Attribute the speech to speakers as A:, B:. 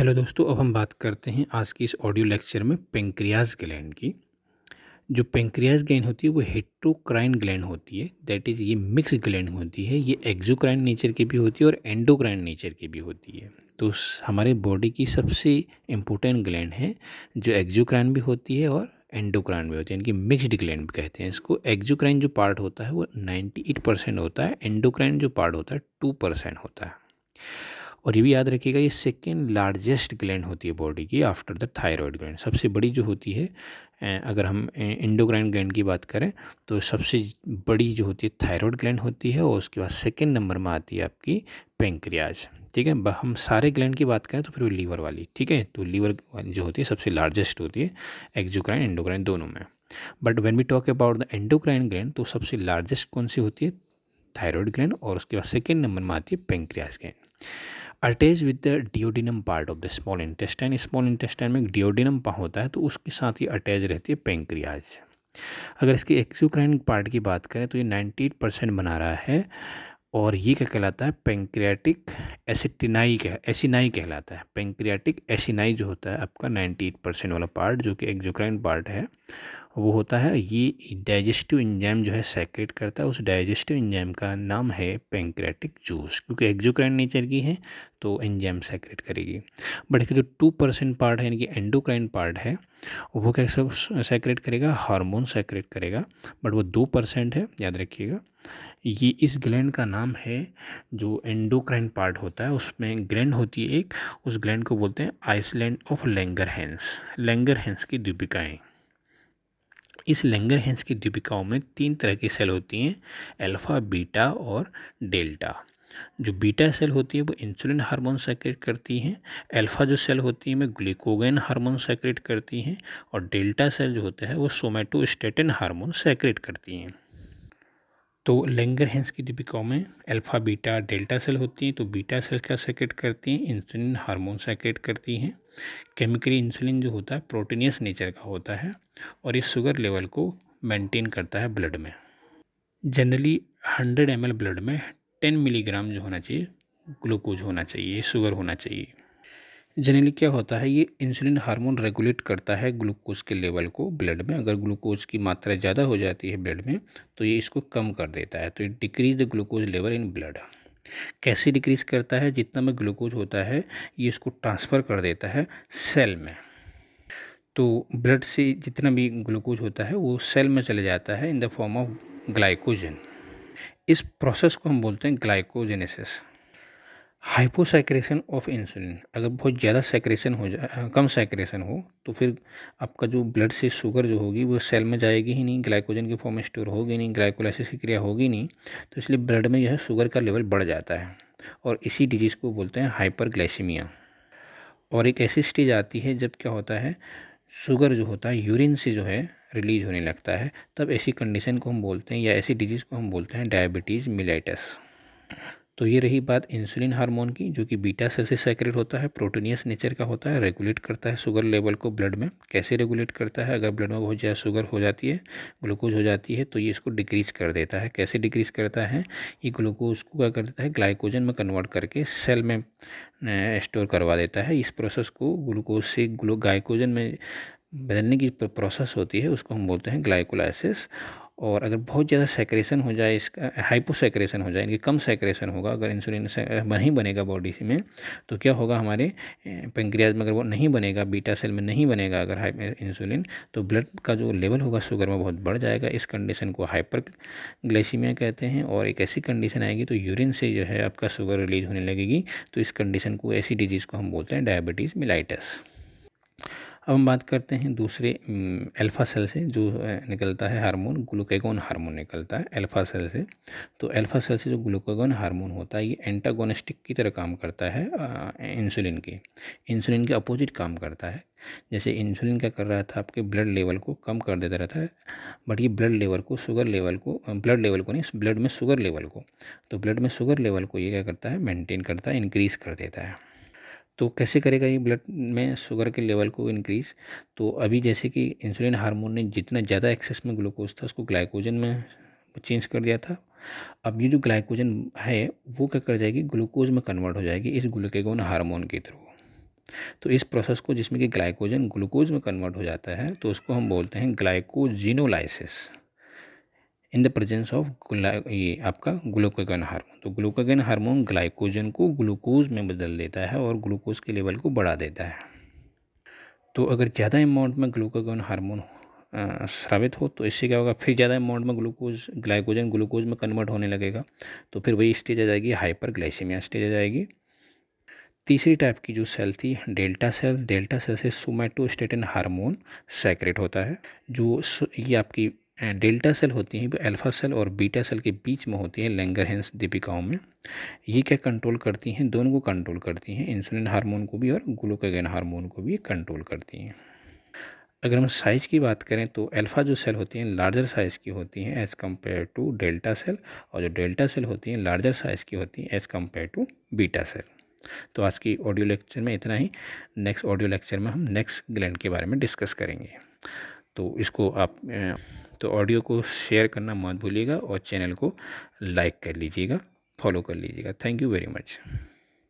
A: Hello दोस्तों, अब हम बात करते हैं आज की इस ऑडियो लेक्चर में पेंक्रियाज ग्लैंड की। जो पेंक्रियाज ग्लैंड होती है, वो हेट्रोक्राइन ग्लैंड होती है। दैट इज़ ये मिक्स ग्लैंड होती है, ये एक्जोक्राइन नेचर की भी होती है और एंडोक्राइन नेचर की भी होती है। तो हमारे बॉडी की सबसे इम्पोर्टेंट ग्लैंड है, जो एक्जोक्राइन भी होती है और एंडोक्राइन भी होती है। यानी कि मिक्सड ग्लैंड भी कहते हैं इसको। एक्जोक्राइन जो पार्ट होता है, वो नाइन्टी एट परसेंट होता है एंडोक्राइन जो पार्ट होता है टू परसेंट होता है। और ये भी याद रखिएगा, ये सेकेंड लार्जेस्ट ग्लैंड होती है बॉडी की आफ्टर द थायराइड ग्लैंड सबसे बड़ी जो होती है अगर हम इंडोग्राइन ग्लैंड की बात करें तो सबसे बड़ी जो होती है थायराइड ग्लैंड होती है और उसके बाद सेकेंड नंबर में आती है आपकी पेंक्रियाज ठीक है? हम सारे ग्लैंड की बात करें तो फिर वो लीवर वाली. ठीक है? तो लीवर जो होती है सबसे लार्जेस्ट होती है एक्जोक्राइन एंडोक्राइन दोनों में. But when we talk about the endocrine gland तो सबसे लार्जेस्ट कौन सी होती है? थायराइड ग्लैंड और उसके बाद सेकेंड नंबर में आती है pancreas gland attach with the duodenum part of the small intestine. Small intestine में एक डिओडिनम पा होता है तो उसके साथ ही अटैच रहती है पेंक्रियाज। अगर इसकी एक्सोक्राइन पार्ट की बात करें तो ये नाइन्टी एट परसेंट बना रहा है, और ये क्या कहलाता है? पेंक्रियाटिक एसिटिनाई कह, एसिनाई कहलाता है। पेंक्रियाटिक एसिनाई जो होता है, आपका नाइन्टी एट परसेंट वाला पार्ट, जो कि एक्जोक्राइन पार्ट है वो होता है, ये डाइजेस्टिव इंजाइम जो है सेक्रेट करता है, उस डाइजेस्टिव इंजाइम का नाम है पेंक्रेटिक जूस क्योंकि एक्जोक्राइन नेचर की है तो इंजाइम सेक्रेट करेगी। बट एक जो टू परसेंट पार्ट है, यानी कि एंडोक्राइन पार्ट है, वो कैसे सेक्रेट करेगा हार्मोन सेक्रेट करेगा, बट वो दो परसेंट है, याद रखिएगा। ये इस ग्लैंड का नाम है, जो एंडोक्राइन पार्ट होता है, उसमें ग्लैंड होती है एक, उस ग्लैंड को बोलते हैं island of Langerhans Langerhans की दीपिकाएँ इस लेंगर हैंस की दीपिकाओं में तीन तरह की सेल होती हैं, अल्फ़ा, बीटा और डेल्टा। जो बीटा सेल होती है, वो इंसुलिन हार्मोन सेक्रेट करती हैं। अल्फ़ा जो सेल होती है वो ग्लूकोगेन हार्मोन सेक्रेट करती हैं और डेल्टा सेल जो होता है, वो सोमेटोस्टेटिन हार्मोन सेक्रेट करती हैं। तो लेंगर हेंस की दीपिकाओं में अल्फ़ा, बीटा, डेल्टा सेल होती हैं तो बीटा सेल क्या सेक्रेट करती हैं? इंसुलिन हार्मोन सेक्रेट करती हैं। केमिकली इंसुलिन जो होता है प्रोटीनियस नेचर का होता है और इस शुगर लेवल को मेंटेन करता है ब्लड में। जनरली हंड्रेड एम ब्लड में टेन मिलीग्राम जो होना चाहिए ग्लूकोज होना चाहिए शुगर होना चाहिए। जनरली क्या होता है, ये इंसुलिन हार्मोन रेगुलेट करता है ग्लूकोज के लेवल को ब्लड में। अगर ग्लूकोज की मात्रा ज़्यादा हो जाती है ब्लड में तो ये इसको कम कर देता है। तो it decrease the glucose level in blood कैसे डिक्रीज़ करता है? जितना में ग्लूकोज होता है, ये इसको ट्रांसफ़र कर देता है सेल में। तो ब्लड से जितना भी ग्लूकोज होता है, वो सेल में चले जाता है in the form of glycogen इस प्रोसेस को हम बोलते हैं ग्लाइकोजेनेसिस हाइपोसैक्रेशन ऑफ़ इंसुलिन। अगर बहुत ज़्यादा सैक्रेशन हो जाए कम सैक्रेशन हो तो फिर आपका जो ब्लड से शुगर जो होगी, वो सेल में जाएगी ही नहीं ग्लाइकोजन के फॉर्म में स्टोर होगी नहीं ग्लाइकोलाइसिस की क्रिया होगी नहीं तो इसलिए ब्लड में यह शुगर का लेवल बढ़ जाता है। और इसी डिज़ीज़ को बोलते हैं हाइपर और एक ऐसी स्टेज आती है, जब क्या होता है शुगर जो होता है यूरिन से जो है रिलीज़ होने लगता है, तब ऐसी कंडीशन को हम बोलते हैं या ऐसी डिज़ीज़ को हम बोलते हैं डायबिटीज़ मिलाइटस तो ये रही बात इंसुलिन हार्मोन की, जो कि बीटा सेल से सेक्रेट होता है प्रोटीनियस नेचर का होता है रेगुलेट करता है शुगर लेवल को ब्लड में। कैसे रेगुलेट करता है? अगर ब्लड में बहुत ज़्यादा शुगर हो जाती है ग्लूकोज हो जाती है तो ये इसको डिक्रीज़ कर देता है। कैसे डिक्रीज़ करता है? ये ग्लूकोज को क्या कर देता है? ग्लाइकोजन में कन्वर्ट करके सेल में स्टोर करवा देता है। इस प्रोसेस को ग्लूकोज से ग्लू में बदलने की प्रोसेस होती है, उसको हम बोलते हैं ग्लाइकोलाइसिस और अगर बहुत ज़्यादा सेक्रेशन हो जाए इसका हाइपोसेक्रेशन हो जाए, इनकी कम सेक्रेशन होगा, अगर इंसुलिन नहीं बनेगा बॉडी में तो क्या होगा हमारे पेंक्रियाज में अगर वो नहीं बनेगा बीटा सेल में नहीं बनेगा अगर इंसुलिन तो ब्लड का जो लेवल होगा शुगर में बहुत बढ़ जाएगा। इस कंडीशन को हाइपर ग्लाइसीमिया कहते हैं और एक ऐसी कंडीशन आएगी तो यूरिन से जो है आपका शुगर रिलीज़ होने लगेगी तो इस कंडीशन को, ऐसी डिज़ीज़ को हम बोलते हैं डायबिटीज़ मिलाइटस अब हम बात करते हैं दूसरे अल्फ़ा सेल से जो निकलता है हार्मोन ग्लूकेगोन हार्मोन निकलता है अल्फ़ा सेल से। तो अल्फ़ा सेल से जो ग्लूकेगोन हार्मोन होता है, ये एंटागोनिस्टिक की तरह काम करता है इंसुलिन के। इंसुलिन के अपोजिट काम करता है। जैसे इंसुलिन क्या कर रहा था, आपके ब्लड लेवल को कम कर देता रहता है बट ये ब्लड लेवल को शुगर लेवल को ब्लड लेवल को नहीं ब्लड में शुगर लेवल को। तो ब्लड में शुगर लेवल को ये क्या करता है मेंटेन करता है इंक्रीज़ कर देता है। तो कैसे करेगा ये ब्लड में शुगर के लेवल को इंक्रीज़ तो अभी जैसे कि इंसुलिन हार्मोन ने जितना ज़्यादा एक्सेस में ग्लूकोज था, उसको ग्लाइकोजन में चेंज कर दिया था। अब ये जो ग्लाइकोजन है, वो क्या कर जाएगी? ग्लूकोज में कन्वर्ट हो जाएगी इस ग्लूकेगोन हार्मोन के थ्रू तो इस प्रोसेस को जिसमें कि ग्लाइकोजन ग्लूकोज में कन्वर्ट हो जाता है तो उसको हम बोलते हैं glycogenolysis in the presence of ये आपका ग्लूकोगन हार्मोन। तो ग्लूकोगन हार्मोन ग्लाइकोजन को ग्लूकोज में बदल देता है और ग्लूकोज के लेवल को बढ़ा देता है। तो अगर ज़्यादा अमाउंट में ग्लूकोगन हार्मोन स्रावित हो तो इससे क्या होगा? फिर ज़्यादा अमाउंट में ग्लूकोज, ग्लाइकोजन ग्लूकोज में कन्वर्ट होने लगेगा। तो फिर वही स्टेज आ जाएगी हाइपर ग्लाइसीमिया स्टेज आ जाएगी। तीसरी टाइप की जो सेल थी डेल्टा सेल डेल्टा सेल से सोमैटोस्टेटिन हार्मोन सेक्रेट होता है, जो ये आपकी डेल्टा सेल होती हैं वो अल्फ़ा सेल और बीटा सेल के बीच में होती है लेंगरहेंस दीपिकाओं में। ये क्या कंट्रोल करती हैं? दोनों को कंट्रोल करती हैं इंसुलिन हार्मोन को भी और ग्लूकोगेन हार्मोन को भी कंट्रोल करती हैं। अगर हम साइज़ की बात करें तो अल्फ़ा जो सेल होती हैं लार्जर साइज़ की होती हैं as compare to delta cell और जो डेल्टा सेल होती हैं लार्जर साइज़ की होती हैं as compare to beta cell तो आज की ऑडियो लेक्चर में इतना ही। नेक्स्ट ऑडियो लेक्चर में हम नेक्स्ट ग्लैंड के बारे में डिस्कस करेंगे। तो इसको आप तो ऑडियो को शेयर करना मत भूलिएगा और चैनल को लाइक कर लीजिएगा फॉलो कर लीजिएगा। Thank you very much